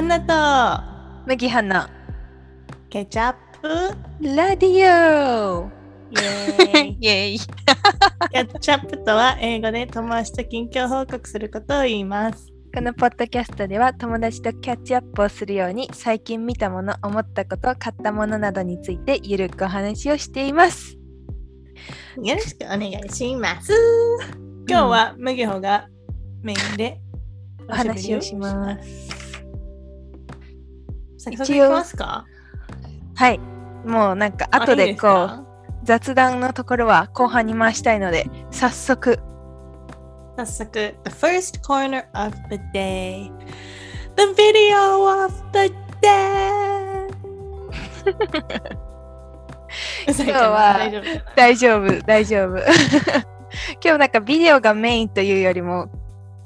アンナと麦花ケチャップラディオイエーイイエイケチャップとは英語で友達と近況報告することを言います。このポッドキャストでは友達とキャッチアップをするように最近見たもの、思ったこと、買ったものなどについてゆるくお話をしています。よろしくお願いします。今日は麦穂がメインでお話をします。す。早速いきますか？はい。もうなんか後ですこうか雑談のところは後半に回したいので早速早速、The first corner of the day. The video of the day! 今日は大丈夫大丈夫 今日なんかビデオがメインというよりも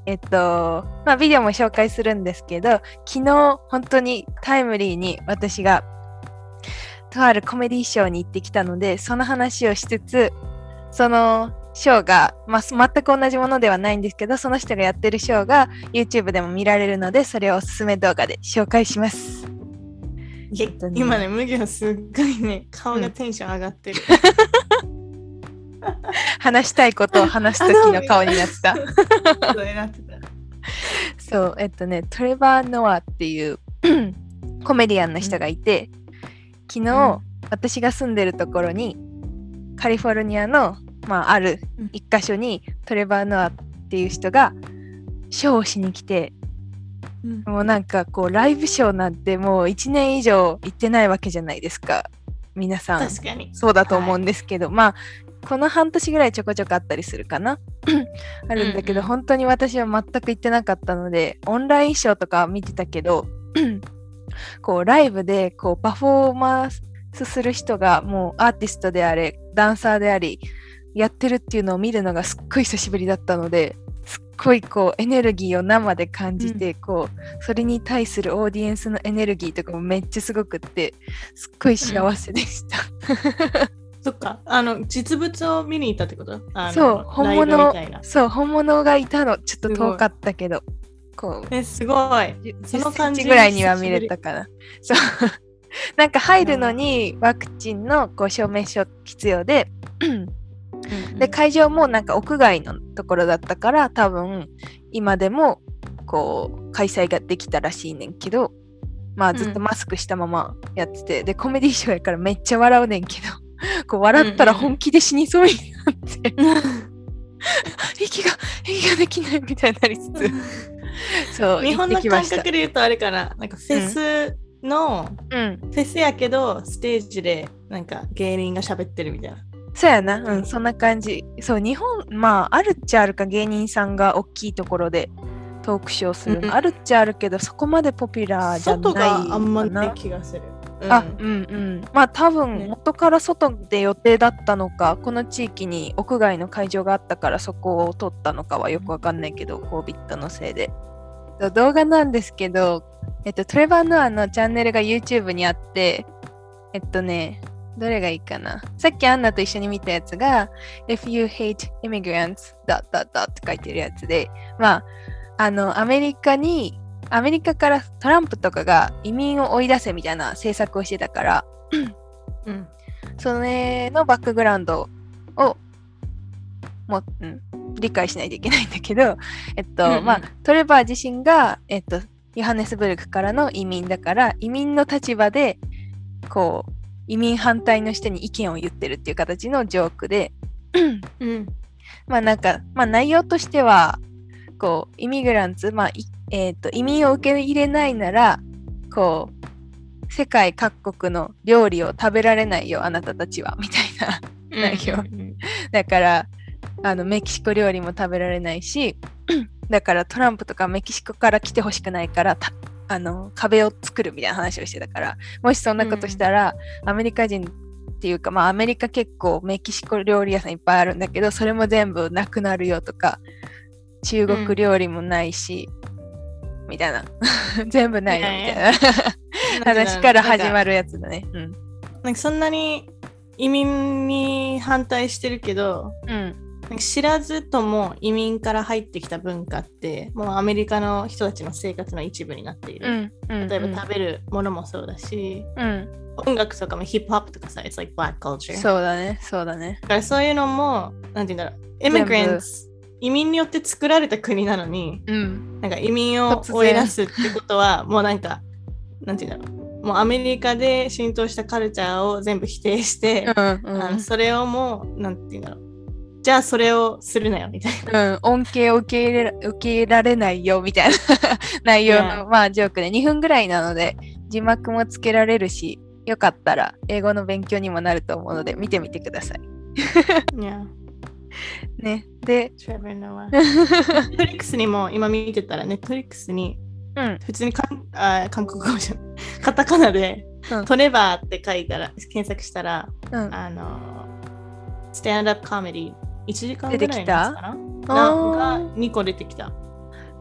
えっとまあビデオも紹介するんですけど昨日本当にタイムリーに私がとあるコメディショーに行ってきたのでその話をしつつそのショーが、まあ、全く同じものではないんですけどその人がやってるショーが YouTube でも見られるのでそれをおすすめ動画で紹介します。ね今ね、麦はすっごいね、顔がテンション上がってる。話したいことを話す時の顔になってた。そうえっとね、トレバー・ノアっていう コメディアンの人がいて、昨日、うん私が住んでるところに、カリフォルニアの、まあ、あるうん一箇所にトレバー・ノアっていう人がショーをしに来て、うんもうなんかこう、ライブショーなんてもう1年以上行ってないわけじゃないですか。皆さん。確かに。そうだと思うんですけど、まあこの半年ぐらいちょこちょこあったりするかな。あるんだけど、うんうん。本当に私は全く行ってなかったのでオンラインショーとか見てたけど こうライブでこうパフォーマンスする人がもうアーティストであれダンサーでありやってるっていうのを見るのがすっごい久しぶりだったのですっごいこうエネルギーを生で感じて、こうそれに対するオーディエンスのエネルギーとかもめっちゃすごくってすっごい幸せでした。そっか、あの、実物を見に行ったってこと？そう、本物そう、本物がいたの。ちょっと遠かったけど、こう、え、すごい。その10セ感じぐらいには見れたかな。そう。なんか入るのにワクチンのこう証明書必要で、で、会場もなんか屋外のところだったから、多分今でもこう開催ができたらしいねんけど、まあずっとマスクしたままやってて、で、コメディショーやからめっちゃ笑うねんけど、こう笑ったら本気で死にそうになって、息が、息ができないみたいになりつつ、そう、日本の感覚で言うとあれかな、なんかフェスの、うん、フェスやけど、ステージでなんか芸人が喋ってるみたいな。そうやな、うん、そんな感じ。そう、日本、まあ、あるっちゃあるか、芸人さんが大きいところでトークショーするの、うんあるっちゃあるけど、そこまでポピュラーじゃない外があんまない気がする。あ、ううんんまあ多分ね元から外で予定だったのか、この地域に屋外の会場があったからそこを取ったのかはよくわかんないけど、COVID のせいで。動画なんですけど、えっと、トレバー・ノアのチャンネルが YouTube にあって、えっとね、どれがいいかな。さっきアンナと一緒に見たやつが、If you hate immigrants, って書いてるやつで、まあ、あの、アメリカにアメリカからトランプとかが移民を追い出せみたいな政策をしてたから、うん。それのバックグラウンドをも、うん、理解しないといけないんだけど、えっと、うんうん。まあ、トレバー自身が、えっと、ヨハネスブルクからの移民だから、移民の立場で、こう、移民反対の人に意見を言ってるっていう形のジョークで、うん。まあなんか、まあ内容としては、こう、イミグランツ、まあ、いえっ、と、移民を受け入れないなら、こう、世界各国の料理を食べられないよ、あなたたちは、みたいな。ないようんだから、あの、メキシコ料理も食べられないし、だからトランプとかメキシコから来てほしくないから、たあの、壁を作るみたいな話をしてたから、もしそんなことしたら、アメリカ人っていうか、まあ、アメリカ結構メキシコ料理屋さんいっぱいあるんだけど、それも全部なくなるよとか、中国料理もないし、みたいな。全部ないよみたいな 話から始まる。るやつだね。うん。なんかそんなに移民に反対してるけど、うん。知らずとも移民から入ってきた文化ってもうアメリカの人たちの生活の一部になっている。うん。例えば食べるものもそうだし、うん。音楽とかもヒップホップとかさ、it's like black culture。そうだね。そうだね。だからそういうのも、なんて言うんだろう、部 immigrants、移民によって作られた国なのに、うん。なんか移民を追い出すってことは、もうなんか、なんて言うんだろう、もうアメリカで浸透したカルチャーを全部否定して、うん。あのそれをもう、なんて言うんだろう、じゃあそれをするなよみたいな。うん、恩恵を受け入れら受け入れられないよみたいな 内容の.まあジョークで2分ぐらいなので字幕もつけられるしよかったら英語の勉強にもなると思うので見てみてください。Yeah, ね。で、Trevor Noah。Netflix にも今見てたら、Netflix にうん、普通にかんあ韓国語じゃ カタカナで、うんトレバーって書いたら、検索したら、うん。あの、スタンドアップコメディ1時間ぐらいのやつかな？あながー2個出てきた。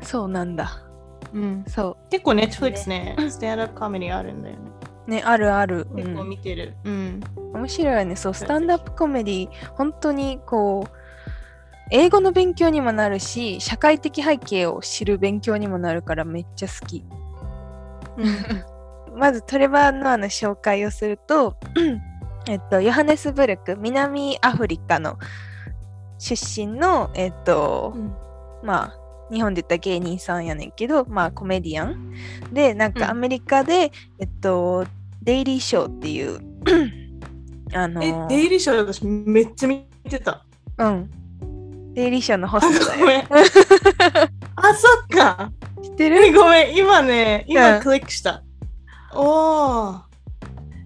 そうなんだ。うん、そ結構 Netflix ね、スタンドアップコメディあるんだよね。う。ね、あるある。う結構ん、見てる。うん。面白いよね。そう、スタンドアップコメディ本当にこう、英語の勉強にもなるし、社会的背景を知る勉強にもなるからめっちゃ好き。まずトレバー・ノアの紹介をすると、えっと、ヨハネスブルク、南アフリカの出身の、えっと、うんまあ、日本で言ったら芸人さんやねんけど、まあ、コメディアン。で、なんうんかアメリカで、えっと、デイリーショーっていう、あのえ、デイリーショー私めっちゃ見てた。うん。デイリーショーのホストだよ。ごめん。あ、そっか。知ってる？えごめん、今ね、うん今クリックした。おー。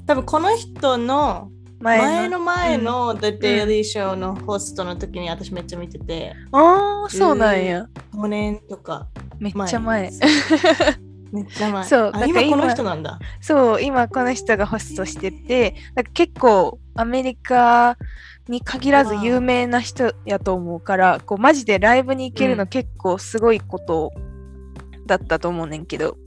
多分この人の前の？前の The Daily Show のホストの時に私めっちゃ見てて、ああ、そうなんや。5年とかめっ前。ちゃ前。めっちゃ前。そうあだか今この人なんだ。そう、今この人がホストしてて、なんか結構アメリカに限らず有名な人やと思うから、こうマジでライブに行けるのうん。結構すごいことだったと思うねんけど、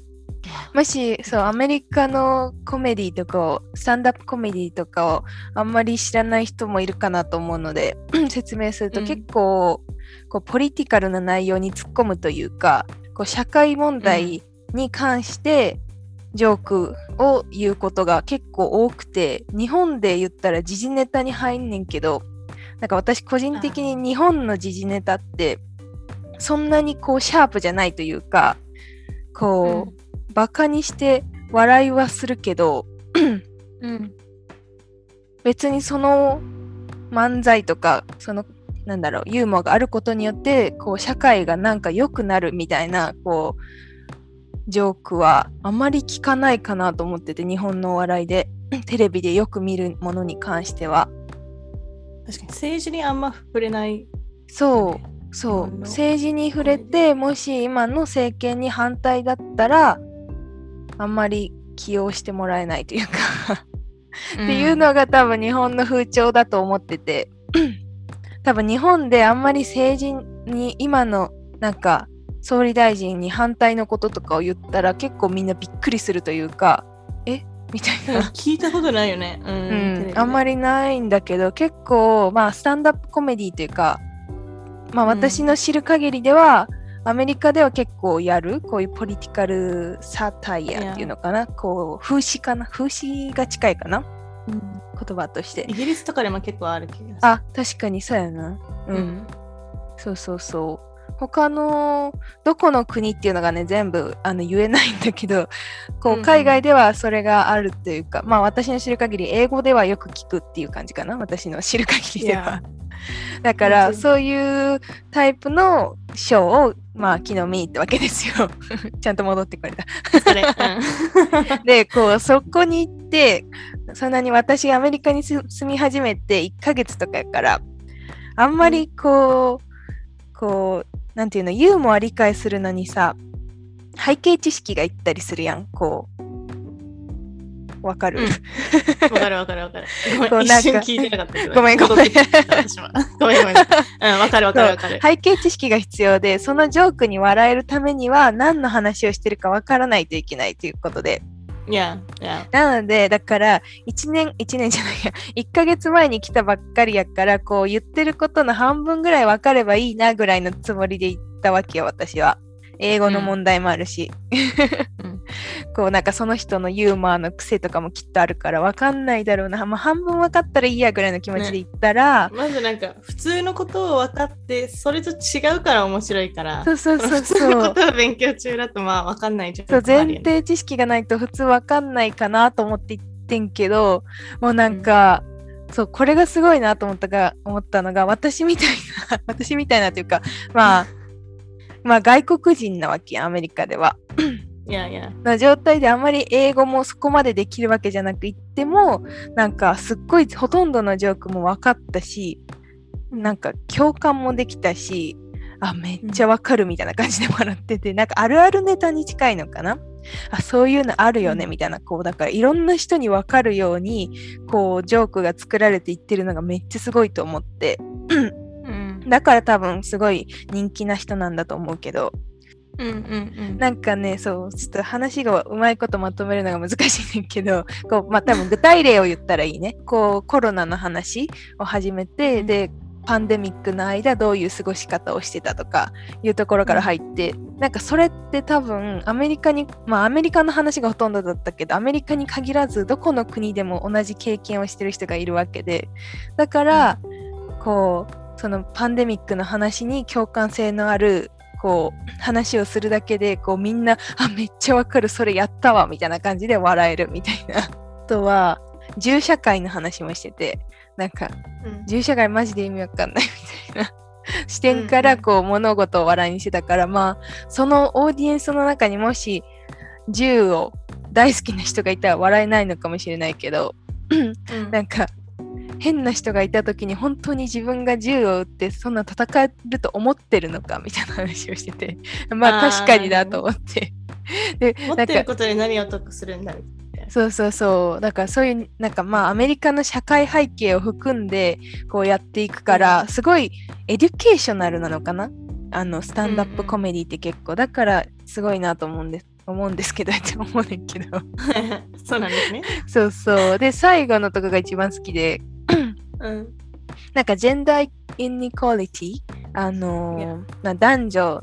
もしそうアメリカのコメディとかを、スタンダップコメディとかをあんまり知らない人もいるかなと思うので、説明するとうん。結構、こうポリティカルな内容に突っ込むというか、こう社会問題に関してジョークを言うことが結構多くて、日本で言ったら時事ネタに入んねんけど、なんか私個人的に日本の時事ネタってそんなにこうシャープじゃないというか、こう、バカにして笑いはするけど、うん。別にその漫才とか、その、なんだろう、ユーモアがあることによって、こう、社会がなんか良くなるみたいな、こう、ジョークはあまり聞かないかなと思ってて、日本のお笑いで、テレビでよく見るものに関しては。確かに政治にあんま触れない。そう、そう、政治に触れて、もし今の政権に反対だったら、あんまり起用してもらえないというか。っていうのが多分日本の風潮だと思ってて。多分日本であんまり政治に今のなんか総理大臣に反対のこととかを言ったら結構みんなびっくりするというかえ？みたいうんな、聞いたことないよね。うん。うん、あんまり。りないんだけど結構まあスタンダップコメディというかまあうん私の知る限りでは、アメリカでは結構やるこういうポリティカルサタイヤっていうのかなこう風刺かな？風刺が近いかな？うん言葉としてイギリスとかでも結構ある気がする。あ、確かにそうやな。うん。うん。そうそうそう。他のどこの国っていうのがね全部あの言えないんだけどこうんううん海外ではそれがあるっていうか、まあ私の知る限り英語ではよく聞くっていう感じかな私の知る限りでは。だからそういうタイプのショーをまあ昨日見に行ったわけですよ。ちゃんと戻ってくれた。で、こう、そこに行って、そんなに私がアメリカに住住み始めて1ヶ月とかやから、あんまりこう、こう、なんていうの、ユーモア理解するのにさ、背景知識がいったりするやん、こう。わかる、うんわかるわかるわかる。ごめん、一瞬聞いてなかった。ごめんごめんごめんごめん。うん、わかるわかるわかる。背景知識が必要で、そのジョークに笑えるためには何の話をしてるかわからないといけないということで、Yeah, yeah. なので、だから、1年、1年じゃないや、1ヶ月前に来たばっかりやから、こう言ってることの半分ぐらい分かればいいなぐらいのつもりで行ったわけよ、私は。英語の問題もあるし。うん こうなんかその人のユーモアの癖とかもきっとあるから分かんないだろうな。まあ半分分かったらいいやぐらいの気持ちで言ったら、まずなんか普通のことを分かってそれと違うから面白いからそうそうそう普通のそう。ことを勉強中だとまあ分かんない状そう況もあるよね前提知識がないと普通分かんないかなと思って言ってんけどもうなんか、そうこれがすごいなと思ったが思ったのが私みたいな 私みたいなというかまあまあ外国人なわけやアメリカでは。いやいや。の状態であまり英語もそこまでできるわけじゃなく言ってもなんかすっごいほとんどのジョークも分かったしなんか共感もできたしあめっちゃわかるみたいな感じで笑ってて、なんかあるあるネタに近いのかな？あそういうのあるよねうん。みたいなこうだからいろんな人に分かるようにこうジョークが作られていってるのがめっちゃすごいと思って。うんだから多分すごい人気な人なんだと思うけど。うんうんうん。なんかね、そう、ちょっと話がうまいことまとめるのが難しいねんけど、こう、まあ、多分具体例を言ったらいいね。こう、コロナの話を始めて、うん。で、パンデミックの間どういう過ごし方をしてたとかいうところから入って、なんかそれって多分アメリカにまあアメリカの話がほとんどだったけどアメリカに限らずどこの国でも同じ経験をしてる人がいるわけで。だから、こうそのパンデミックの話に共感性のあるこう話をするだけでこうみんなあめっちゃわかるそれやったわみたいな感じで笑えるみたいな。あとは銃社会の話もしててなんかうん銃社会マジで意味わかんないみたいな。視点からこう物事を笑いにしてたからまあそのオーディエンスの中にもし銃を大好きな人がいたら笑えないのかもしれないけどうん。なんか変な人がいた時に本当に自分が銃を撃ってそんな戦えると思ってるのかみたいな話をしてて まあ確かにだと思って。で持ってることで何を得するんだろうそうそうそう。だからそういうなんかまあアメリカの社会背景を含んでこうやっていくから、うん。すごい educational なのかな？あのスタンダップコメディって結構。だからすごいなと思うんです思うんですけどって思うねんけど。そうなんですね。そうそう。で最後のとこが一番好きで。うん。なんかジェンダーイニコリティあのーな男女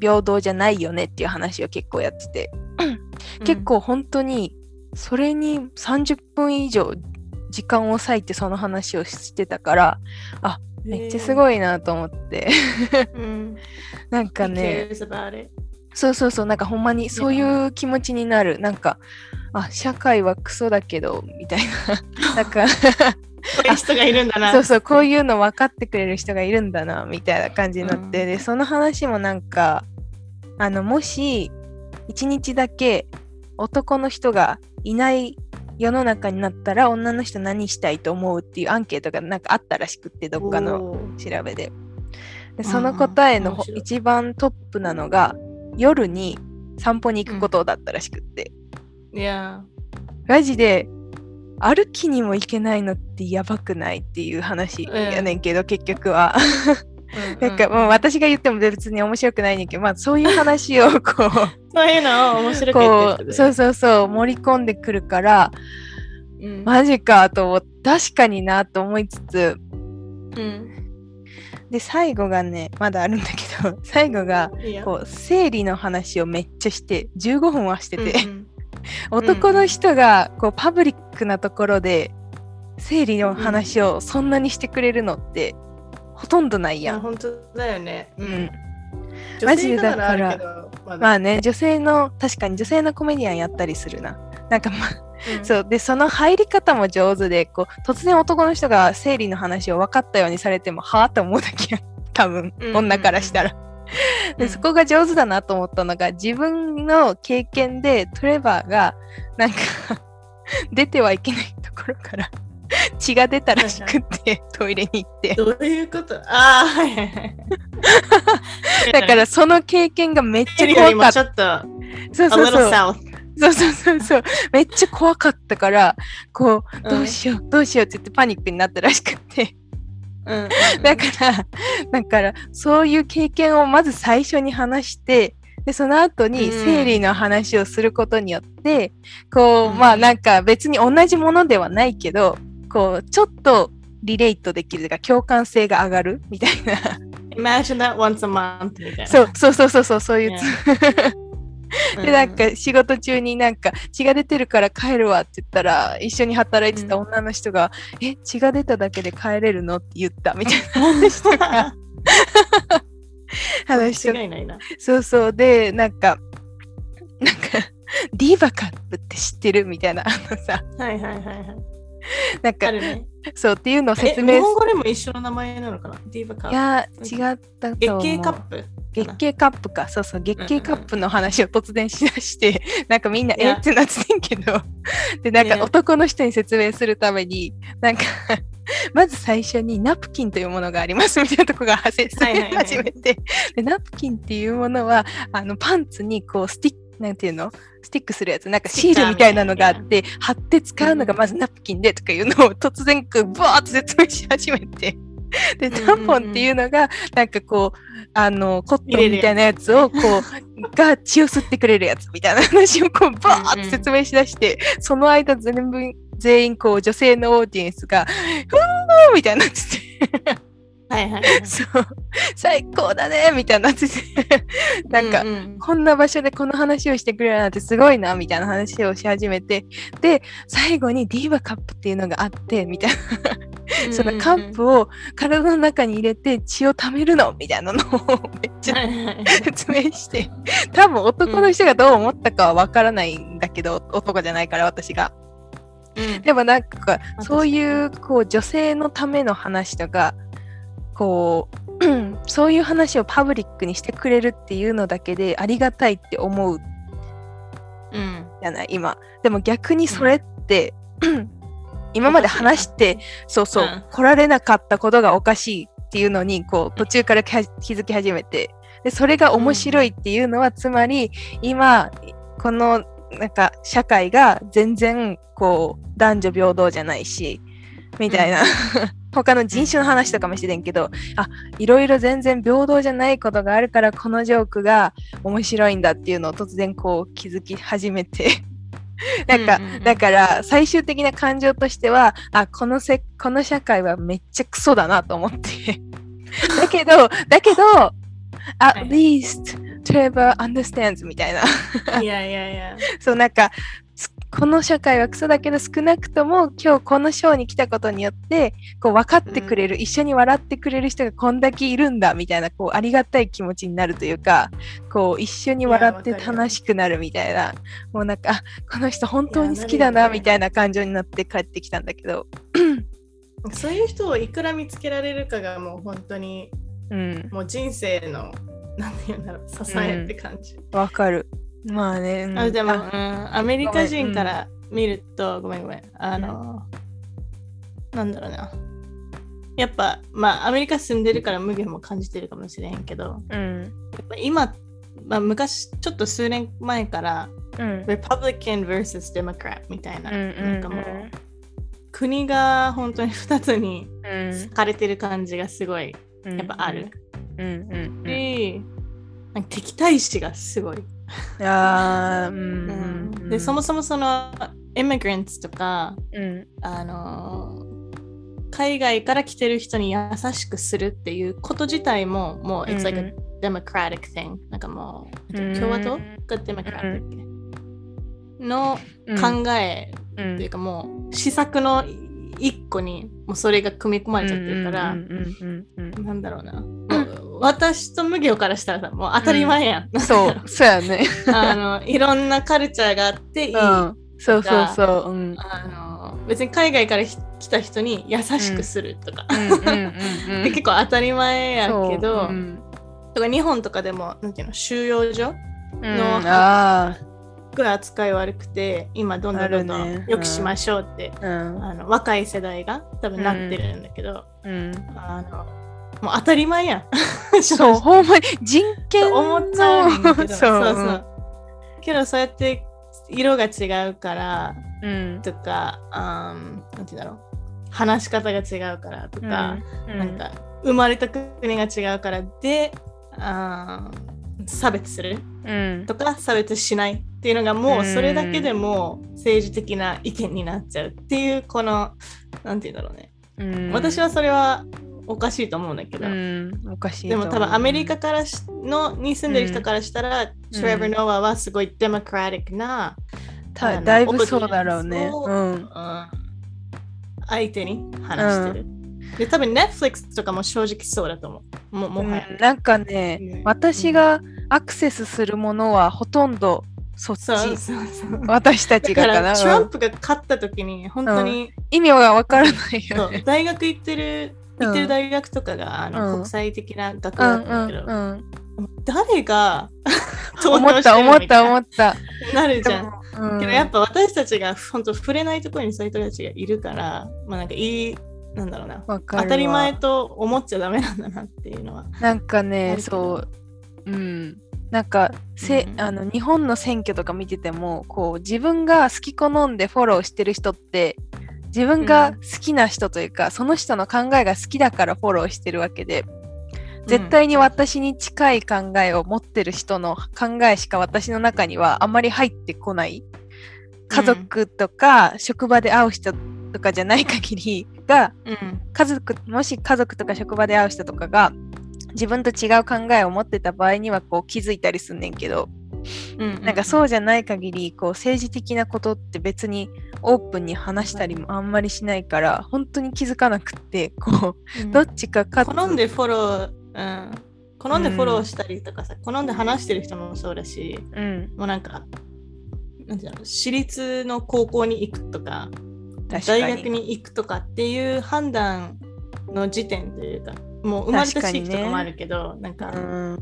平等じゃないよねっていう話を結構やってて、結構本当にそれに30分以上時間を割いてその話をしてたからめっちゃすい。ごいなと思って。うん。なんかねそうそうそうなんかほんまにそういう気持ちになる。なんかあ社会はクソだけどみたいな。なんかこういう人がいるんだな。そうそうこういいうの分かってくれる人がいるんだなみたいな感じになって、うん。でその話もなんかあのもし一日だけ男の人がいない世の中になったら女の人何したいと思うっていうアンケートがなんかあったらしくってどっかの調べで。でその答えの一番トップなのが夜に散歩に行くことだったらしくって、いや。マジで歩きにも行けないのってやばくないっていう話やねんけど、結局は。なんかもう私が言っても別に面白くないねんけど、まあそういう話をこう、そういうのを面白くそうそうそう、盛り込んでくるから、うん。マジかと確かになと思いつつ、うん。で、最後がね、まだあるんだけど、最後が、こう、生理の話をめっちゃして、15分はしてて、うん 男の人がこうパブリックなところで生理の話をそんなにしてくれるのってほとんどないいや、やん。本当だよね。ううん。女マジだからまあね、女性の、確かに女性のコメディアンやったりするな。なんかまあ、うんそう。で、その入り方も上手で、こう、突然男の人が生理の話を分かったようにされても、はぁと思うだけやん。多分うん女からしたら。で、うんそこが上手だなと思ったのが、自分の経験でトレバーが、なんか、出てはいけないところから、血が出たらしくって、トイレに行って。どういうこと？ああ、はいはいはい。だから、その経験がめっちゃ怖かった。ちょっと、a そうそうそう。そうそうそうそう。めっちゃ怖かったから、こう、うんどうしよう、どうしようって言ってパニックになったらしくって。うんうんうんだから、だから、そういう経験をまず最初に話して、でその後にうん生理の話をすることによって、こう、うんまあなんか別に同じものではないけどこうちょっとリレートできるというか共感性が上がるみたいな Imagine that once a month みたいな。そうそうそうそうそうそういう Yeah. でなんか仕事中になんか血が出てるから帰るわって言ったら一緒に働いてた女の人が「え血が出ただけで帰れるの?」って言ったみたいな 話とか。話ないな。そうそう。でなんかなんかディーバカップって知ってる？みたいな。あのさ。はいはいはいはい。なんかね。そうっていうのをえ、説明日本語でも一緒の名前なのかな？ディーバカ。いや違ったと月思う。経カップ月経カップか。そうそう月経カップの話を突然しだして なんかみんなえ？ってなっててんけど。でなんかね男の人に説明するためになんかまず最初にナプキンというものがありますみたいなとこが説明はいはいはい始めて。でナプキンっていうものはあのパンツにこうスティックなんていうの？スティックするやつ。なんかシールみたいなのがあって貼って使うのがまずナプキンでとかいうのを 突然こうバーッと説明し始めて。でタンポンっていうのがなんかこうあのコットンみたいなやつをこうが血を吸ってくれるやつみたいな話をこうバーッと説明しだしてその間全部全員こう女性のオーディエンスが「ふー」みたいになっててはいはいはい。そう。最高だねみたいになっててなんか、ううん。こんな場所でこの話をしてくれるなんてすごいなみたいな話をし始めて。で最後にディーバカップっていうのがあってみたいな。そのカップを体の中に入れて血を溜めるのみたいなのをめっちゃ説明して。多分男の人がどう思ったかはわからないんだけど、男じゃないから私が。うん。でもなんかあそういうこう女性のための話とかこう そういう話をパブリックにしてくれるっていうのだけでありがたいって思う。うん。じゃない？今。でも逆にそれって、今まで話してそうそう、うん。来られなかったことがおかしいっていうのにこう途中から気気づき始めて。でそれが面白いっていうのは、つまり今このなんか社会が全然こう男女平等じゃないしみたいな、他の人種の話とかもしてんけどあいろいろ全然平等じゃないことがあるからこのジョークが面白いんだっていうのを突然こう気づき始めて。なんか、うんうんうん。だから最終的な感情としてはあこのせこの社会はめっちゃクソだなと思って。だけどだけど at はい least Trevor understands みたいな。いやいやいや。そうなんかすこの社会はクソだけど少なくとも今日このショーに来たことによってこう分かってくれる、一緒に笑ってくれる人がこんだけいるんだみたいなこうありがたい気持ちになるというかこう一緒に笑って楽しくなるみたいな。もうなんかあこの人本当に好きだなみたいな感情になって帰ってきたんだけど、そういう人をいくら見つけられるかがもう本当にうん、もう人生のなんて言うんだろう支えって感じ。わかるまあね、うんあでも、アメリカ人から見ると、ごめんごめん、あの、なんだろうな。やっぱ、まあ、アメリカ住んでるから無限も感じてるかもしれへんけど、うんやっぱ今、まあ、昔、ちょっと数年前から、うん、Republican vs. Democrat みたいな、うんうんなんかもう、国が本当に2つにうん分かれてる感じがすごい、うんやっぱある。うんうんうんし、なんか敵対視がすごい。あーうん。うん。でそもそもそのイミグランツとかうん。あのー海外から来てる人に優しくするっていうこと自体ももう、うん it's like a democratic thing なんかもう、うん。共和党が democratic、の考えうんっていうかもう施策の一個にもうそれが組み込まれちゃってるから、なんだろうな、私と無行からしたらさもう当たり前やん、うん。そうそうやね。あのいろんなカルチャーがあっていい、うんそうそうそううん。あの別に海外からひ来た人に優しくするとか、結構当たり前やけど、とか日本とかでもなんていうの収容所うん。のあすごい扱い悪くて今どんどんどんどんくしましょうって、あうん。あの若い世代が多分なってるんだけど、うん。あのもう当たり前やん。そうほんまに人権の。思っちゃうんだけど そうそうけどそうやって色が違うからうん。とか、あーなんていうんだろう。話し方が違うからとか、うん。なんか生まれた国が違うからであー差別する。うん。とか差別しないっていうのがもうそれだけでも政治的な意見になっちゃうっていうこのなんて言うんだろうね、うん。私はそれはおかしいと思うんだけど、うん、おかしいで。も多分アメリカからしのに住んでる人からしたら、トレバー・ノアはすごいデモクラティックな、だいぶそうだろうね。うん。相手に話してる。で、多分 Netflix とかも正直そうだと思う。ももはや。うんなんかね、うん私がアクセスするものはほとんどそっち。そうそうそう。私たちがからな。トラうんンプが勝った時に本当に、意味はわからないよね。大学行ってる行ってる大学とかが、あのうん国際的な学うんう校だったんだけど、んうん。誰が投 思った思った思った。なるじゃん。うんけどやっぱ私たちが本当触れないところにそういう人たちがいるから、まあなんかいい、なんだろうな、当たり前と思っちゃダメなんだなっていうのは。なんかあね、そう、うん。なんかせ、うん。あの日本の選挙とか見ててもこう自分が好き好んでフォローしてる人って自分が好きな人というか、その人の考えが好きだからフォローしてるわけで絶対に私に近い考えを持ってる人の考えしか私の中にはあまり入ってこない。家族とか職場で会う人とかじゃない限りがうん。家族もし家族とか職場で会う人とかが自分と違う考えを持ってた場合にはこう気づいたりすんねんけど、うん。なんかそうじゃない限りこう政治的なことって別にオープンに話したりもあんまりしないから本当に気づかなくってこうんうどっちかかつ好んでフォロー、うん。好んでフォローしたりとかさ、好んで話してる人もそうだし、うんもうなんか、なんていうの私立の高校に行くとか、大学に行くとかっていう判断の時点というか、もう生まれた地域とかもあるけど、なんか、うん。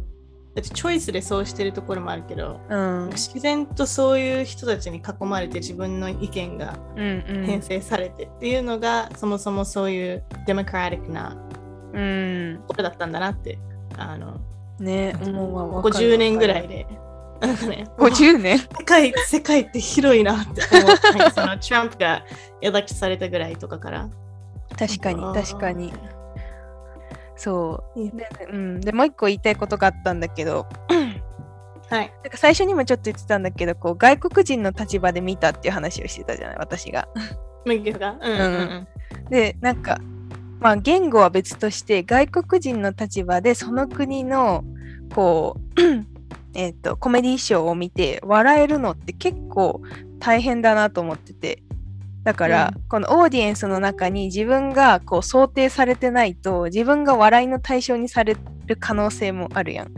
だってチョイスでそうしてるところもあるけど、うん。自然とそういう人たちに囲まれて自分の意見がうん編成されてっていうのが、そもそもそういうデモクラティックなうん。ことだったんだなって、あの、ねもうわ。ここわかる。10年ぐらいで、なんかね、50年世界世界って広いなって思った。そのトランプがエレクトされたぐらいとかから。確かに確かに。そうで,、うん、でもう一個言いたいことがあったんだけどはい。なんか最初にもちょっと言ってたんだけどこう外国人の立場で見たっていう話をしてたじゃない私が。麦が？うんうんうん。でなんかまあ言語は別として外国人の立場でその国のこうえっとコメディショーを見て笑えるのって結構大変だなと思ってて。だから、うこのオーディエンスの中に自分がこう想定されてないと自分が笑いの対象にされる可能性もあるやん。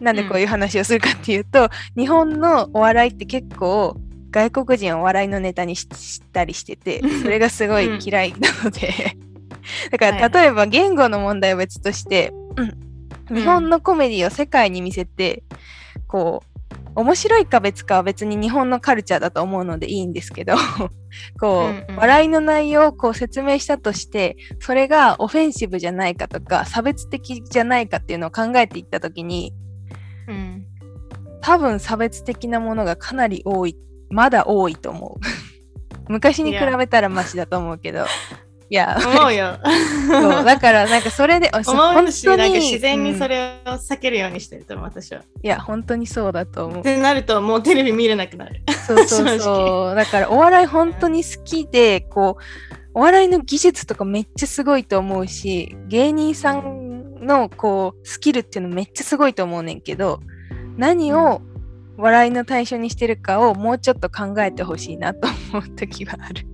なんでこういう話をするかっていうと、日本のお笑いって結構外国人をお笑いのネタにししたりしててそれがすごい嫌いなので、だから例えば言語の問題は別として、うん日本のコメディを世界に見せてこう面白いか別かは別に日本のカルチャーだと思うのでいいんですけど こう、うんうん。笑いの内容をこう説明したとしてそれがオフェンシブじゃないかとか差別的じゃないかっていうのを考えていった時にうん。多分差別的なものがかなり多いまだ多いと思う。昔に比べたらマシだと思うけどいや思うよ。そうだからなんかそれで思うし、本当になんか自然にそうんれを避けるようにしてると思う、私は。っいや本当にそうだと思うてなると、もうテレビ見れなくなる。そうそう正そう。だからお笑い本当に好きで、こう、お笑いの技術とかめっちゃすごいと思うし、芸人さんのこう、スキルっていうのめっちゃすごいと思うねんけど、何を笑いの対象にしてるかをもうちょっと考えてほしいなと思う時はある。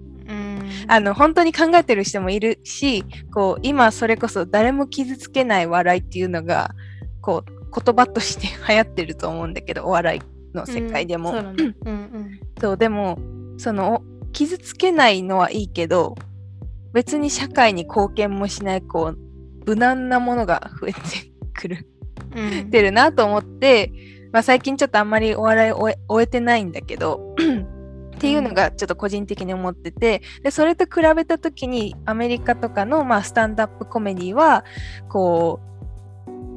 うん。あの、本当に考えてる人もいるし、こう、今それこそ誰も傷つけない笑いっていうのが、こう、言葉として流行ってると思うんだけど、お笑いの世界でも。うんそうでもその傷つけないのはいいけど別に社会に貢献もしないこう無難なものが増えてくる。うん。てるなと思って、まあ、最近ちょっとあんまりお笑い終えてないんだけどっていうのがちょっと個人的に思っててでそれと比べた時にアメリカとかの、まあ、スタンダップコメディはこう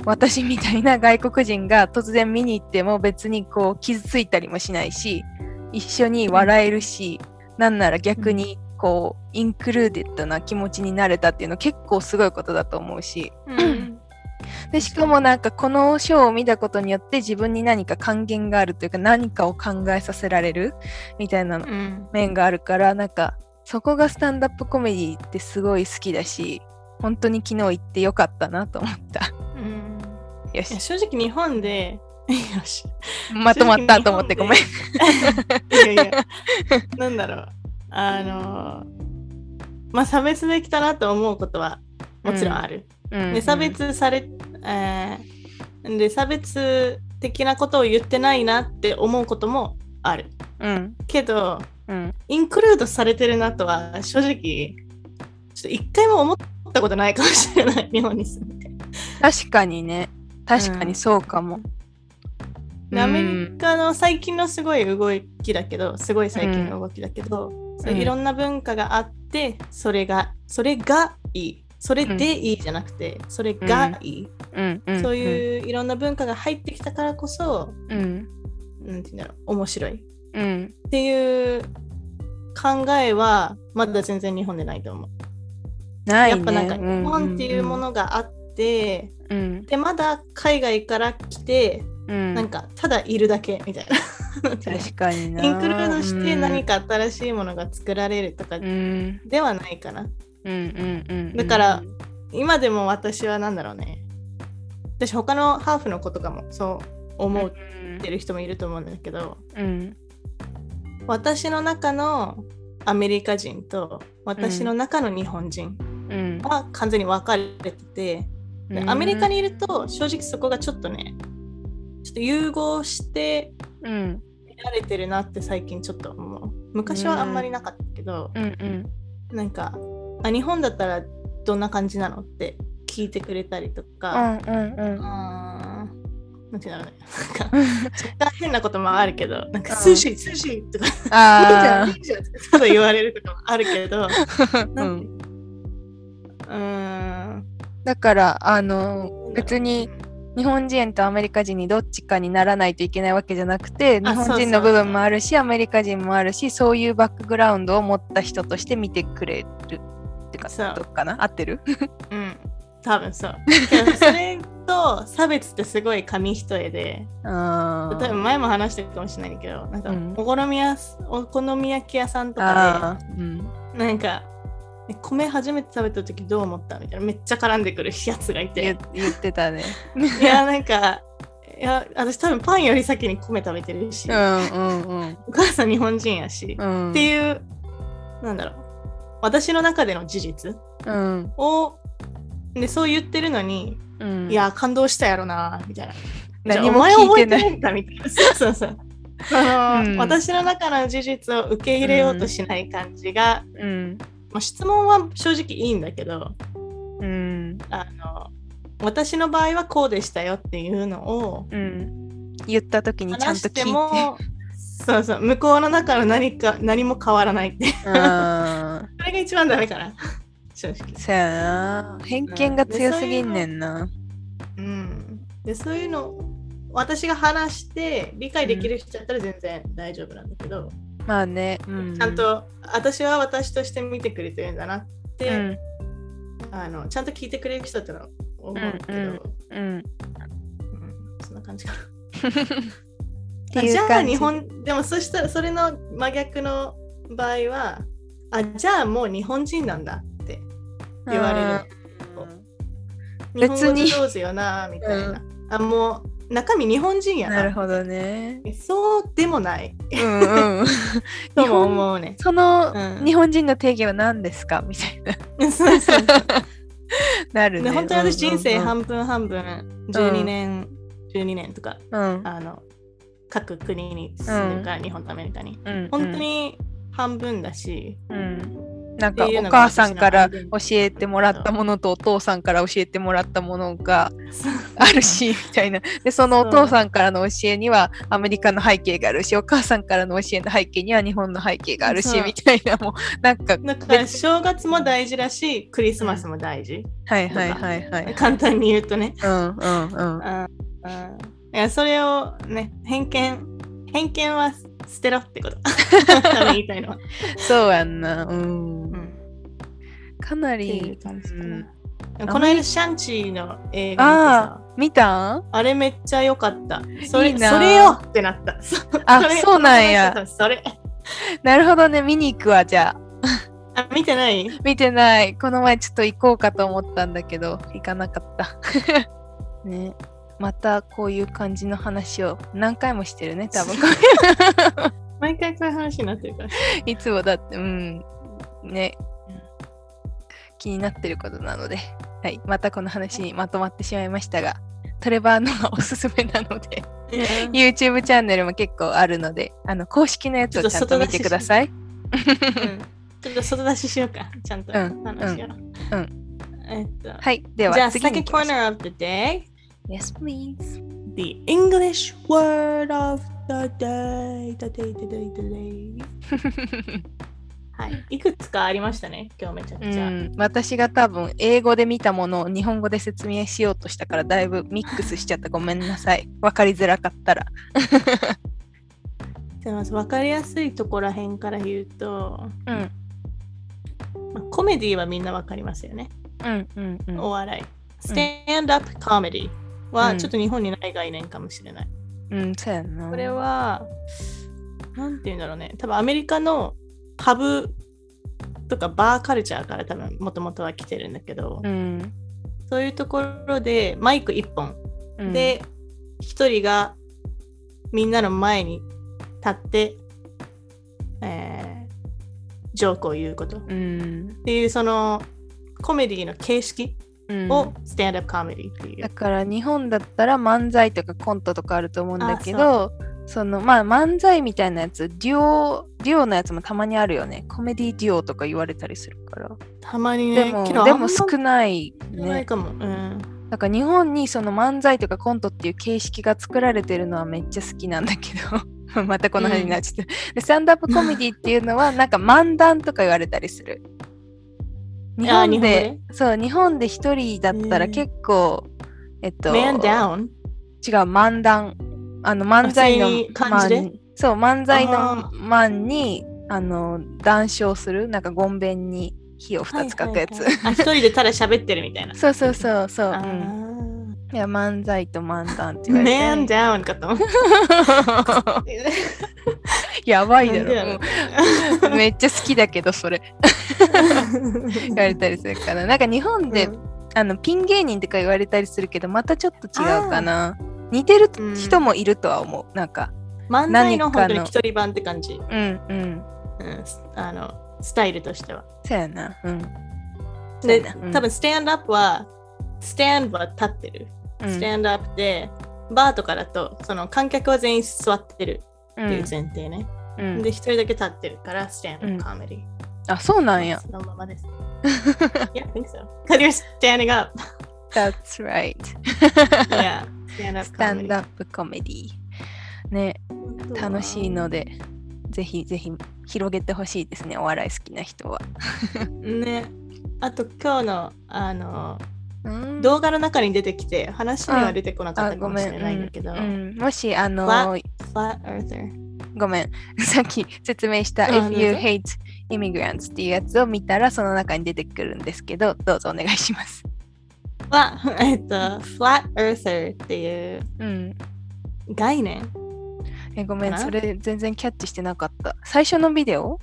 私みたいな外国人が突然見に行っても別にこう傷ついたりもしないし一緒に笑えるし、なんなら逆にこうインクルーデッドな気持ちになれたっていうの結構すごいことだと思うし。うんでしかもなんかこのショーを見たことによって自分に何か還元があるというか何かを考えさせられるみたいなうん。面があるからなんかそこがスタンダップコメディってすごい好きだし本当に昨日行ってよかったなと思った。うんよし正直日本で、よし。まとまったと思ってごめん。いやいや、なんだろう。あの、まあ差別できたなと思うことはもちろんある。うんで差別され、えーで差別的なことを言ってないなって思うこともある。うんけど、うんインクルードされてるなとは正直、ちょっと一回も思ったことないかもしれない、日本に住んで。確かにね確かにそうかも。でアメリカの最近のすごい動きだけど、すごい最近の動きだけど、そういろんな文化があって、それが、それがいい。それでいいじゃなくて、それがいい。うんうんそういういろんな文化が入ってきたからこそ、うんなんていうんだろう、面白い。うんっていう考えは、まだ全然日本でないと思う。ないね。やっぱなんか日本っていうものがあって、うんで、まだ海外から来て、うんなんかただいるだけみたいな。確かにな。インクルードして何か新しいものが作られるとかうんではないかな。うんうんうんだから今でも私は何だろうね。私他のハーフの子とかもそう思ってる人もいると思うんだけど、うん。私の中のアメリカ人と私の中の日本人うんは完全に分かれてて、でアメリカにいると正直そこがちょっとね、ちょっと融合してうん。見られてるなって最近ちょっと思う。昔はあんまりなかったけど、うんうん。なんかあ日本だったらどんな感じなのって聞いてくれたりとうか、んうんうん。あーなんていうん か若干変なこともあるけど、なんかうん。寿司、寿司とか、いいじあゃん、いいじゃんってちょっと言われるとかもあるけど、うん、うーん。だからあの別に日本人とアメリカ人にどっちかにならないといけないわけじゃなくて日あ本人の部分もあるしアメリカ人もあるしそういうバックグラウンドを持った人として見てくれるかそう。どうかな？合ってる？うん、多分そう。けどそれと差別ってすごい紙一重で、あ多分前も話してるかもしれないけど、なんかうん。お好みやすお好み焼き屋さんとあかー。うん。で、なんか、え米初めて食べた時どう思ったみたいな、めっちゃ絡んでくるやつがいて。言、言ってたね。いや、なんか、いや、私多分パンより先に米食べてるし、うんうんうんお母さん日本人やし、うんっていう、なんだろう、私の中での事実うん。を、で、そう言ってるのに、うん。いや、感動したやろな、みたいな。何もじゃあお前覚えて聞いてなないいんだみたいな。そうそうそう。あのうん。私の中の事実を受け入れようとしない感じが、うん。まあ、質問は正直いいんだけどうん。あの私の場合はこうでしたよっていうのをうん。言った時にちゃんと聞いて。もそうそう向こうの中の何か何も変わらないって。あそれが一番ダメかな。正直。ーそやな。偏見が強すぎんねんな。うん。でそういうの私が話して理解できる人だったら全然大丈夫なんだけど、まあね、うん、ちゃんと私は私として見てくれてるんだなっうて、ん。あのちゃんと聞いてくれる人ってのは思うけど、うんそんな感じかな。じゃあ日本でもそしたらそれの真逆の場合はあじゃあもう日本人なんだって言われる。日本語別に。上手よなみたいな、あもう中身日本人やな。なるほどね。そうでもない。うんうん。とも思うね。そのうん。日本人の定義は何ですか？みたいな。そうそう なるね。で本当に私人生うん半分半分。12年、12年とかうん。あの各国に住んでるから、日本とアメリカに。うん。本当に半分だし、うん。なんかお母さんから教えてもらったものとお父さんから教えてもらったものがあるしみたいな。でそのお父さんからの教えにはアメリカの背景があるしお母さんからの教えの背景には日本の背景があるしみたいなもうなんかだから正月も大事だしクリスマスも大事、はいはいはいはい。簡単に言うとね、うんうんうん。うんうんいやそれをね偏見偏見は捨てろってこと 言いたいのは、そうやんなうんうん、かなりこの間シャンチーの映画見たんあれめっちゃ良かった。それいいなそれよってなった。そあそうなんや。それ。なるほどね、見に行くわ、じゃあ。あ、見てない？見てない。この前ちょっと行こうかと思ったんだけど、行かなかった。ね。またこういう感じの話を何回もしてるね、多分。毎回こういう話になってるから。いつもだって、うん。ね。気になってることなので、はい。またこの話にまとまってしまいましたが、トレバーのがおすすめなので、YouTube チャンネルも結構あるので、あの公式のやつをちゃんと見てください。うんちょっと外出ししようか。ちゃんとうん話を。うんえっと、はい。ではじゃあ、次に second 行きましょう Yes, please. the English word of the day. The day, the day, the day. はい。いくつかありましたね、今日めちゃくちゃ。うん、私が多分英語で見たものを日本語で説明しようとしたからだいぶミックスしちゃったごめんなさい 分かりづらかったらじゃあまず分かりやすいところらへんから言うと、うんまあ、コメディはみんな分かりますよね。うんうんうんお笑い。Stand-up comedy うんはちょっと日本にない概念かもしれない。うんそうやな。これは、なんて言うんだろうね。多分アメリカのパブとかバーカルチャーから多分もともとは来てるんだけど、うん。そういうところでマイク1本うん。で一人がみんなの前に立って、えージョークを言うこと。っうん。ていうそのコメディの形式うんをスタンドアップコメディっていう。だ。から日本だったら漫才とかコントとかあると思うんだけどそのまあ漫才みたいなやつデュオデュオのやつもたまにあるよね。コメディデュオとか言われたりするから。たまにね、でもでも少ないね。ないかも。うん。なんか日本にその漫才とかコントっていう形式が作られてるのはめっちゃ好きなんだけど。またこの話になっちゃって、でスタンドアップコメディっていうのはなんか漫談とか言われたりする日あ本で？そう日本で一人だったら結構、えっと?違う漫談。あの漫才の漫そう漫才あの漫にあの談笑する？なんかごんべんに火を2つ書くやつ、はいはいはい。人でただ喋ってるみたいな。そ うそうそうそう、あうん、ーいや漫才と漫談って言われて Man down かとやばいだろろ。うんめっちゃ好きだけど、それ。言われたりするから。なんか日本で、あのピン芸人とか言われたりするけど、またちょっと違うかな。似てるうん人もいるとは思う。なんか、漫才の本当に一人版って感じ。うんうん。うん、あのスタイルとしては。そうやな。うん。で、うん多分スタンドアップは、スタンドは立ってる。うんスタンドアップで、バーとかだと、その観客は全員座ってるっていう前提ね。うんで、一人だけ立ってるから、スタンドアップコメディ。あ、そうなんや。そのままです。yeah, I think so. Because you're standing up. That's right. yeah, stand up スタン comedy. ね、楽しいので、ぜひぜひ広げてほしいですね、お笑い好きな人は。ね。あと今日のあのうん動画の中に出てきて話には出てこなかっあたかもしれないんだけど、うんうん。もしあの。ごめん。さっき説明したあ If you hate immigrants っていうやつを見たらその中に出てくるんですけどどうぞお願いします。は、えっと、Flat Earther っていううん。概念？えごめん。それ全然キャッチしてなかった。最初のビデオ？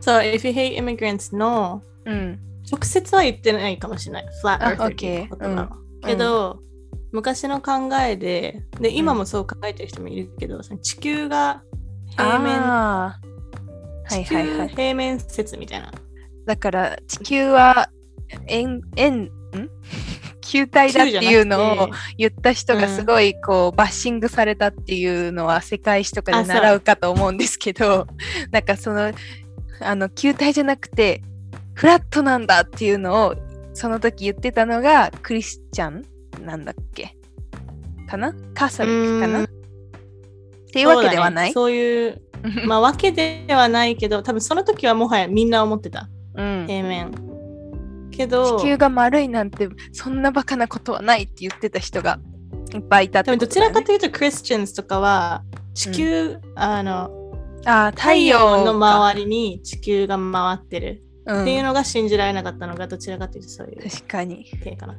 そう、If you hate immigrants のうん直接は言ってないかもしれない。Flat あ Earther っていう OK 言葉は。うん。けど、昔の考えで、で、今もそう考えてる人もいるけど、その地球が平面、地はいはい球平面説みたいな。だから地球は円円ん？球体だっていうのを言った人がすごいこうバッシングされたっていうのは世界史とかで習うかと思うんですけどなんかそのあの球体じゃなくてフラットなんだっていうのをその時言ってたのがクリスチャンなんだっけ？かな？カサリックかな？うん。っていうわけではない？そう,、いう、まあ、わけではないけど、多分その時はもはやみんな思ってた。うん。平面。けど、地球が丸いなんてそんなバカなことはないって言ってた人がいっぱいいたって多分どちらかというと、クリスチャンズとかは、地球、あの、あー太陽のか周りに地球が回ってる。うんっていうのが信じられなかったのがどちらかというとそういう確かに。系かな。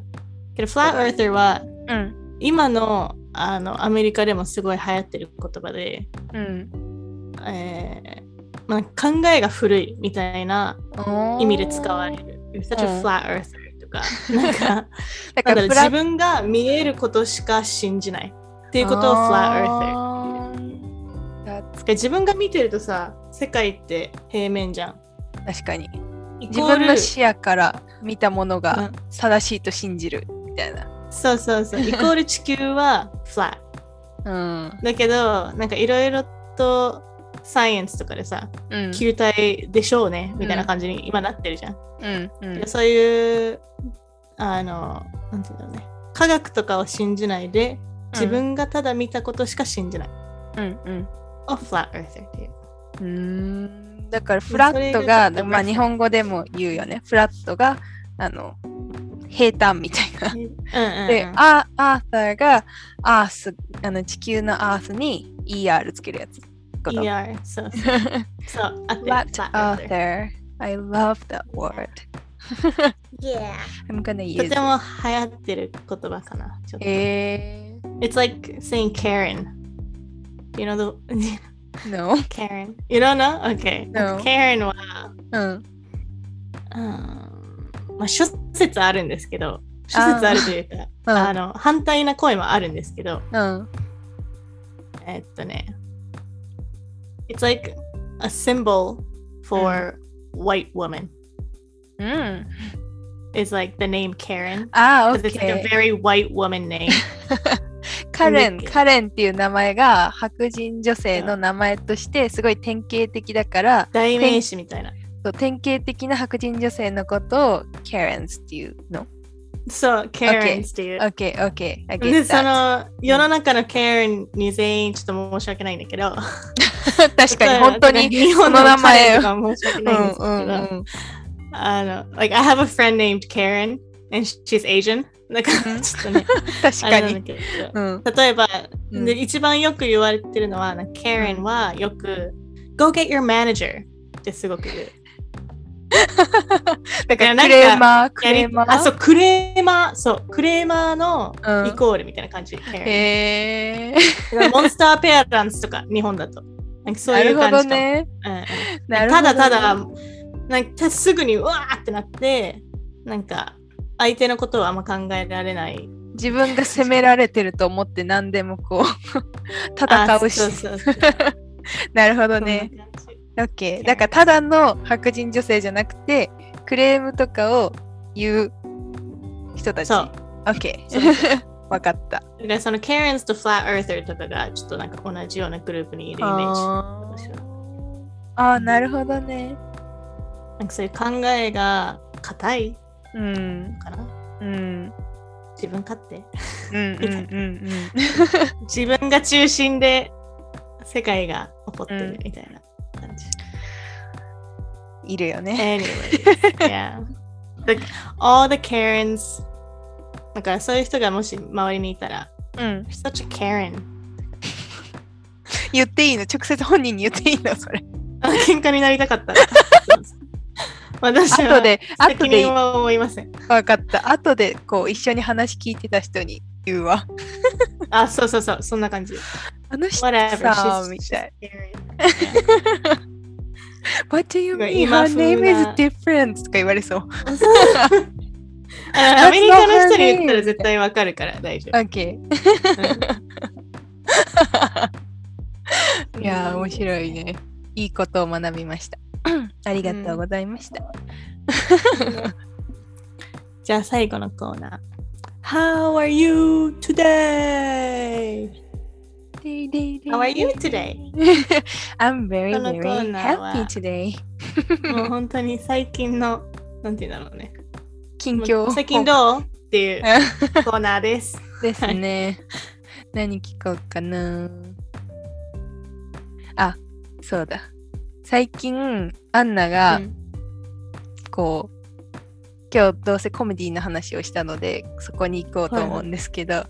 けど、フラットエー r はうん。今のあのアメリカでもすごい流行ってる言葉で、うん。えーまあ、考えが古いみたいな意味で使われる。Such う a ん flat earther とか、なんか、だなんから自分が見えることしか信じないっていうことを flat earther。自分が見てるとさ、世界って平面じゃん。確かに。自分の視野から見たものうがん正しいと信じるみたいな。そうそうそう。イコール地球は flat。うん。だけど、なんかいろいろとサイエンスとかでさ、うん。球体でしょうねみたいな感じに今なってるじゃん。うん。うん。そういう、あの、なんていうんだろうね。科学とかを信じないで、自分がただ見たことしか信じない。うん。うん。を flat earther っていう。うーんだからフラットが、まあ日本語でも言うよね。フラットが、あの、平坦みたいな。うんうんうん、で、アアーサーが、アース、あの地球のアースに ER つけるやつ。ER、そうそう。そう、あって Flat flat earther earther. I love that word. Yeah. I'm gonna と use て it. も流行ってる言葉かな。え It's like saying Karen. You know the ー、No. Karen? You don't know? Okay. No. Karen は、うん。うんまあ、諸説あるんですけど、諸説あるというか、うんあの反対な声もあるんですけど、うん。えっとね、It's like a symbol for white woman. うん。 It's like the name Karen. ああ、 Because it's like a OK。 very white woman name. カレン、カレンっていう名前が白人女性の名前としてすごい典型的だから、代名詞みたいな。そう典型的な白人女性のことを Karens っていうの？そう、Karens っていう。OK, OK. I で、そ.の世の中の Karen に全員ちょっと申し訳ないんだけど、確かに本当に日本の名前を申し訳うないんですけど、んうんうん。あの、like I have a friend named Karen and she's Asian. だから ちょっとね、確かに。例えば、うんで一番よく言われてるのは、なんか Karen はよく、Go get your manager ってすごく言う。だからクなんかレーマー、クレーマー？あ、そう、クレーマー、そう、クレーマーのうんイコールみたいな感じ。Karen へえ。モンスターペアランスとか、日本だと。なんかそうないう感じかも。どね。うんうんなるほどねただただ、なんかすぐにうわーってなって、なんか相手のことはあんま考えられない。自分が責められてると思って何でもこう 戦うし。なるほどね。OK。だからただの白人女性じゃなくて、クレームとかを言う人たち。そう。OK。わかった。だからその Karens と Flat Earther とかがちょっとなんか同じようなグループにいるイメージ。ああー、なるほどね。なんかそういう考えが硬いうん。のかなうん。自分勝手うんうんうん自分が中心で世界が起こってるみたいな感じ。うん。いるよね。Anyways, yeah. The, all the Karens だからそういう人がもし周りにいたら、うん。Such a Karen. 言っていいの？直接本人に言っていいの？それ。あ喧嘩になりたかったら。私は後で、後責で任は思いません。わかった。後でこう一緒に話聞いてた人に言うわ。あ、そうそうそう、そんな感じ。あの人.さみたい。What do you mean? 今 Her 風 name is な different とか言われそう。あ アメリカの人に言ったら絶対わかるから大丈夫。OK。いやー、面白いね。いいことを学びました。ありがとうございました。じゃあ最後のコーナー。How are you today? How are you today? I'm very, very happy today. もう本当に最近の、なんて言うんだろうね。近況。最近どうっていうコーナーです。ですね。何聞こうかな。あ、そうだ。最近、アンナが、うんこう、今日どうせコメディの話をしたので、そこに行こうと思うんですけど、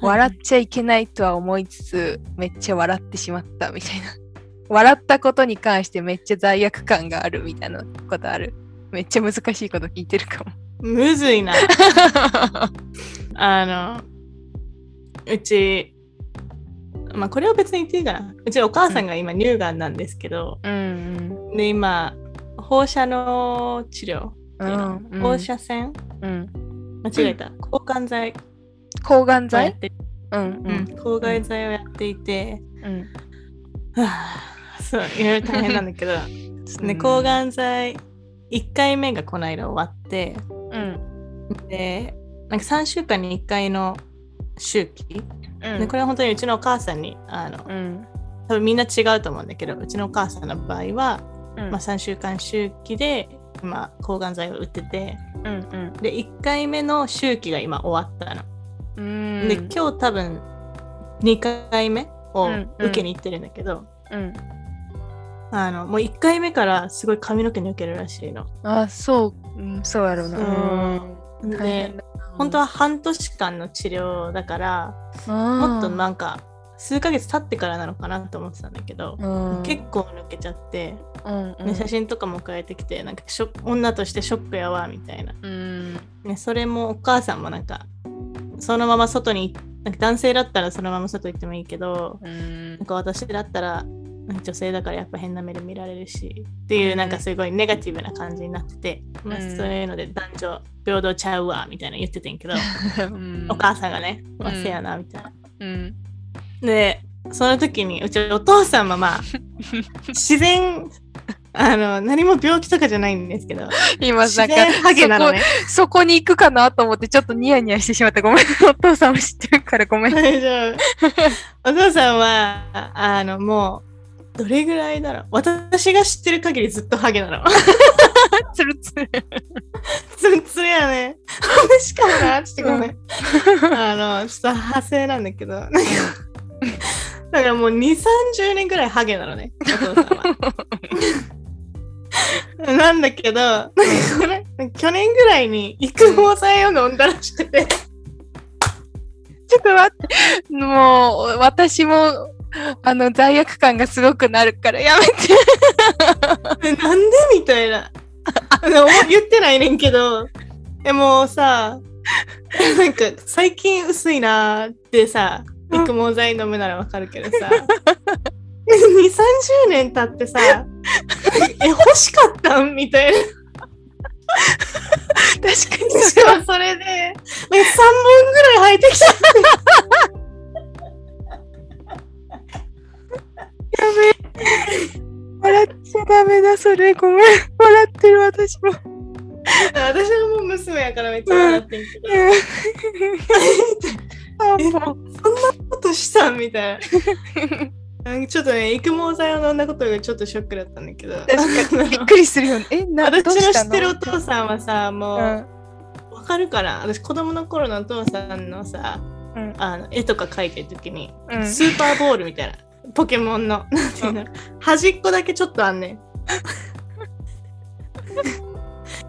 笑っちゃいけないとは思いつつ、めっちゃ笑ってしまったみたいな。笑ったことに関してめっちゃ罪悪感があるみたいなことある。めっちゃ難しいこと聞いてるかも。むずいな。あの、うち、まあこれは別に言っていいかな。うちお母さんが今乳がんなんですけど、うんで今、放射能治療、うんうん。放射線？うん。間違えた。抗がん剤？抗がん剤？うんうん、抗がん剤をやっていて、うん。はあそう、いろいろ大変なんだけど、うん。で抗がん剤1回目がこの間終わって、うん。で、なんか3週間に1回の周期、うん。でこれは本当にうちのお母さんにあのうん。多分みんな違うと思うんだけどうちのお母さんの場合は、うんまあ、3週間周期で今抗がん剤を打っててうんうんで1回目の周期が今終わったの、うん。で今日多分2回目をうんうん受けに行ってるんだけど、うん。あのもう1回目からすごい髪の毛抜けるらしいの。あ、そう、うん、そうやろうな。そううん。本当は半年間の治療だからもっとなんか数ヶ月経ってからなのかなと思ってたんだけど、うん、結構抜けちゃって、うんうん。ね、写真とかも変えてきてなんかショ女としてショックやわみたいな、うん。ね、それもお母さんもなんかそのまま外になんか男性だったらそのまま外行ってもいいけどうん。なんか私だったら女性だからやっぱ変な目で見られるしっていうなんかすごいネガティブな感じになってて、まあ、うんそういうので男女平等ちゃうわみたいな言っててんけど、うん。お母さんがね、まあ、うんせやなみたいな。うん。でその時にうちお父さんもまあ 自然あの何も病気とかじゃないんですけど今自なんか然ハゲなのね。そこに行くかなと思ってちょっとニヤニヤしてしまった。ごめん。お父さんも知ってるからごめん。大丈夫。お父さんはあのもうどれぐらいだろう私が知ってる限りずっとハゲなの。つるつるツルツルやね。しかもなちょっとごめん。あのちょっと派生なんだけど。なんかだからもう2、30年ぐらいハゲなのね、お父さんは。なんだけど、去年ぐらいに育毛剤を飲んだらしくて、ちょっと待ってもう私もあの罪悪感がすごくなるからやめて。え なんでみたいな。でも言ってないねんけど、でもさ、なんか最近薄いなーってさ、育毛剤飲むならわかるけどさ、2、30年経ってさ、え、欲しかったんみたいな。確かにしかもそれで、なんか3本ぐらい生えてきちそれごめん。笑ってる私も。私はもう娘やからめっちゃ笑ってんけど、あえもうそんなことしたんみたいな。ちょっとね、育毛剤を飲んだことがちょっとショックだったんだけど。びっくりするよね。えな私の知ってるお父さんはさ、もう、うん。わかるから。私子供の頃のお父さんのさ、うん。あの絵とか描いてる時に、うん。スーパーボールみたいな。ポケモンの。なんていうの、端っこだけちょっとあんねん。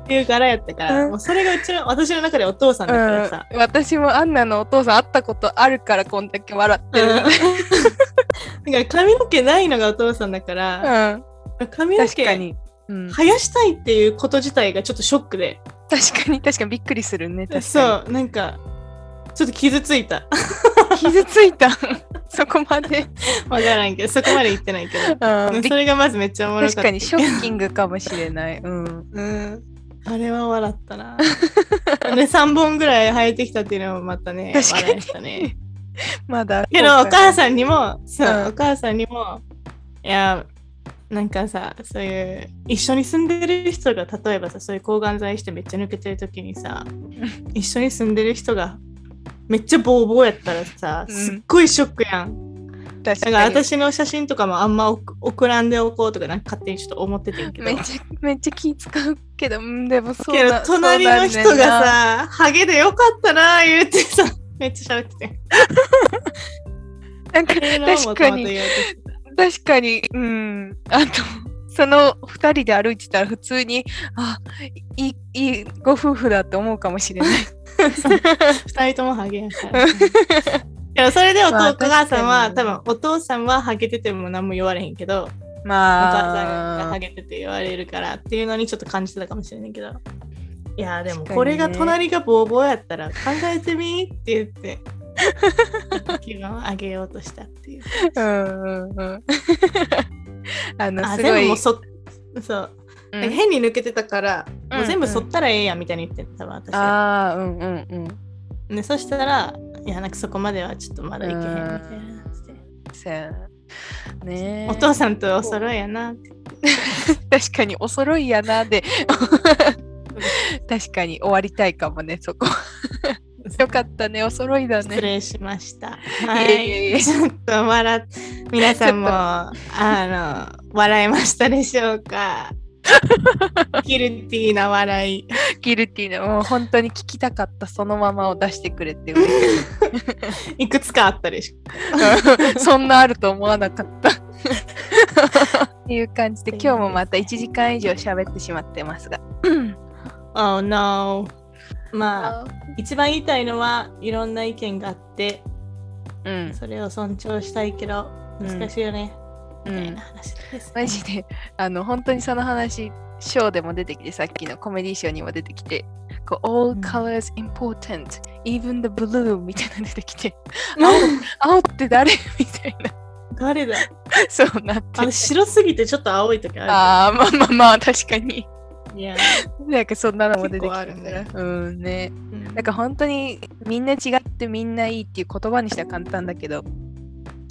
っていう柄やったから、うん。もうそれがうちの私の中でお父さんだからさ、うん、私もアンナのお父さん会ったことあるからこんだけ笑ってる、うん。だから髪の毛ないのがお父さんだから、うん、髪の毛確かに、うん、生やしたいっていうこと自体がちょっとショックで、確かに確かにびっくりするね確かに。そうなんかちょっと傷ついた。傷ついた。そこまで、わからんけどそこまで言ってないけど。それがまずめっちゃおもろかった。確かにショッキングかもしれない、うん、うん。あれは笑ったな。で、3本ぐらい生えてきたっていうのもまたね、確かに。笑いしたね。まだけど、お母さんにも、そう、うん。お母さんにも、いや、なんかさ、そういう、一緒に住んでる人が、例えばさ、そういう抗がん剤してめっちゃ抜けてる時にさ、一緒に住んでる人が、めっちゃボーボーやったらさ、うんすっごいショックやん。だから私の写真とかもあんま送送らんでおこうとか、なんか勝手にちょっと思っててんけど。めっちゃめっちゃ気使うけどうんでもそうけどな隣の人がさ、ハゲでよかったな言ってさ、めっちゃ喋ってて。なんか確かに確かにうんあとその2人で歩いてたら普通にあいいいいご夫婦だって思うかもしれない人ともハゲやから。けどそれでお,、母さんは、多分お父さんはハゲてても何も言われへんけど、おまあ、母さんがハゲてて言われるからっていうのにちょっと感じてたかもしれないけど。いやでもこれが隣がボーボーやったら考えてみって言って気分を上げようとしたっていう。うんうんうん。あの、あすごい。でももうそそう、うん変に抜けてたから、もう全部うんうん剃ったらええやんみたいに言ってん多分私は。ああ、うんうんうん。ね、そしたら、いやなんかそこまではちょっとまだいけへんみたいな。そうやなねえお父さんとお揃いやな。確かにお揃いやなで 確かに終わりたいかもねそこ よかったねお揃いだ失ね礼しました。はい。ちょっと笑っ皆さんもあの笑いましたでしょうかギルティーな笑い。ギルティーなもう本当に聞きたかったそのままを出してくれて嬉しい いくつかあったでしょ。そんなあると思わなかったっていう感じで今日もまた1時間以上喋ってしまってますが Oh no. まあ、一番言いたいのはいろんな意見があって、うんそれを尊重したいけど、難しいよね。うみたいなん話です、マジで。あの本当にその話ショーでも出てきてさっきのコメディショーにも出てきてこう All うん。colors important even the blue みたいなの出てきて うん。青って誰？みたいな。誰だ？そうなって。あれ白すぎてちょっと青い時ある。ああまあまあまあ確かに。いや、なんかそんなのも出てき結構たあるね。うんね。うん。なんか本当にみんな違ってみんないいっていう言葉にしたら簡単だけど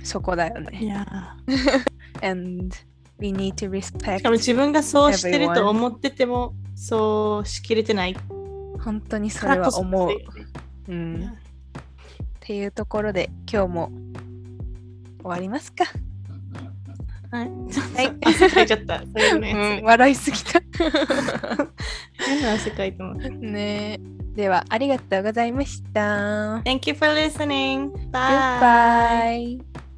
そこだよいねや and we need to し respect かも自分がそうしてると思っててもそうしきれてない本当にそれは思うっていうんっていうところで今日も終わりますか。はい。はい 汗かいちゃった。そうん、や笑いすぎた。つ。変な汗かいてます。ねえではありがとうございました。Thank you for listening. Bye. Goodbye.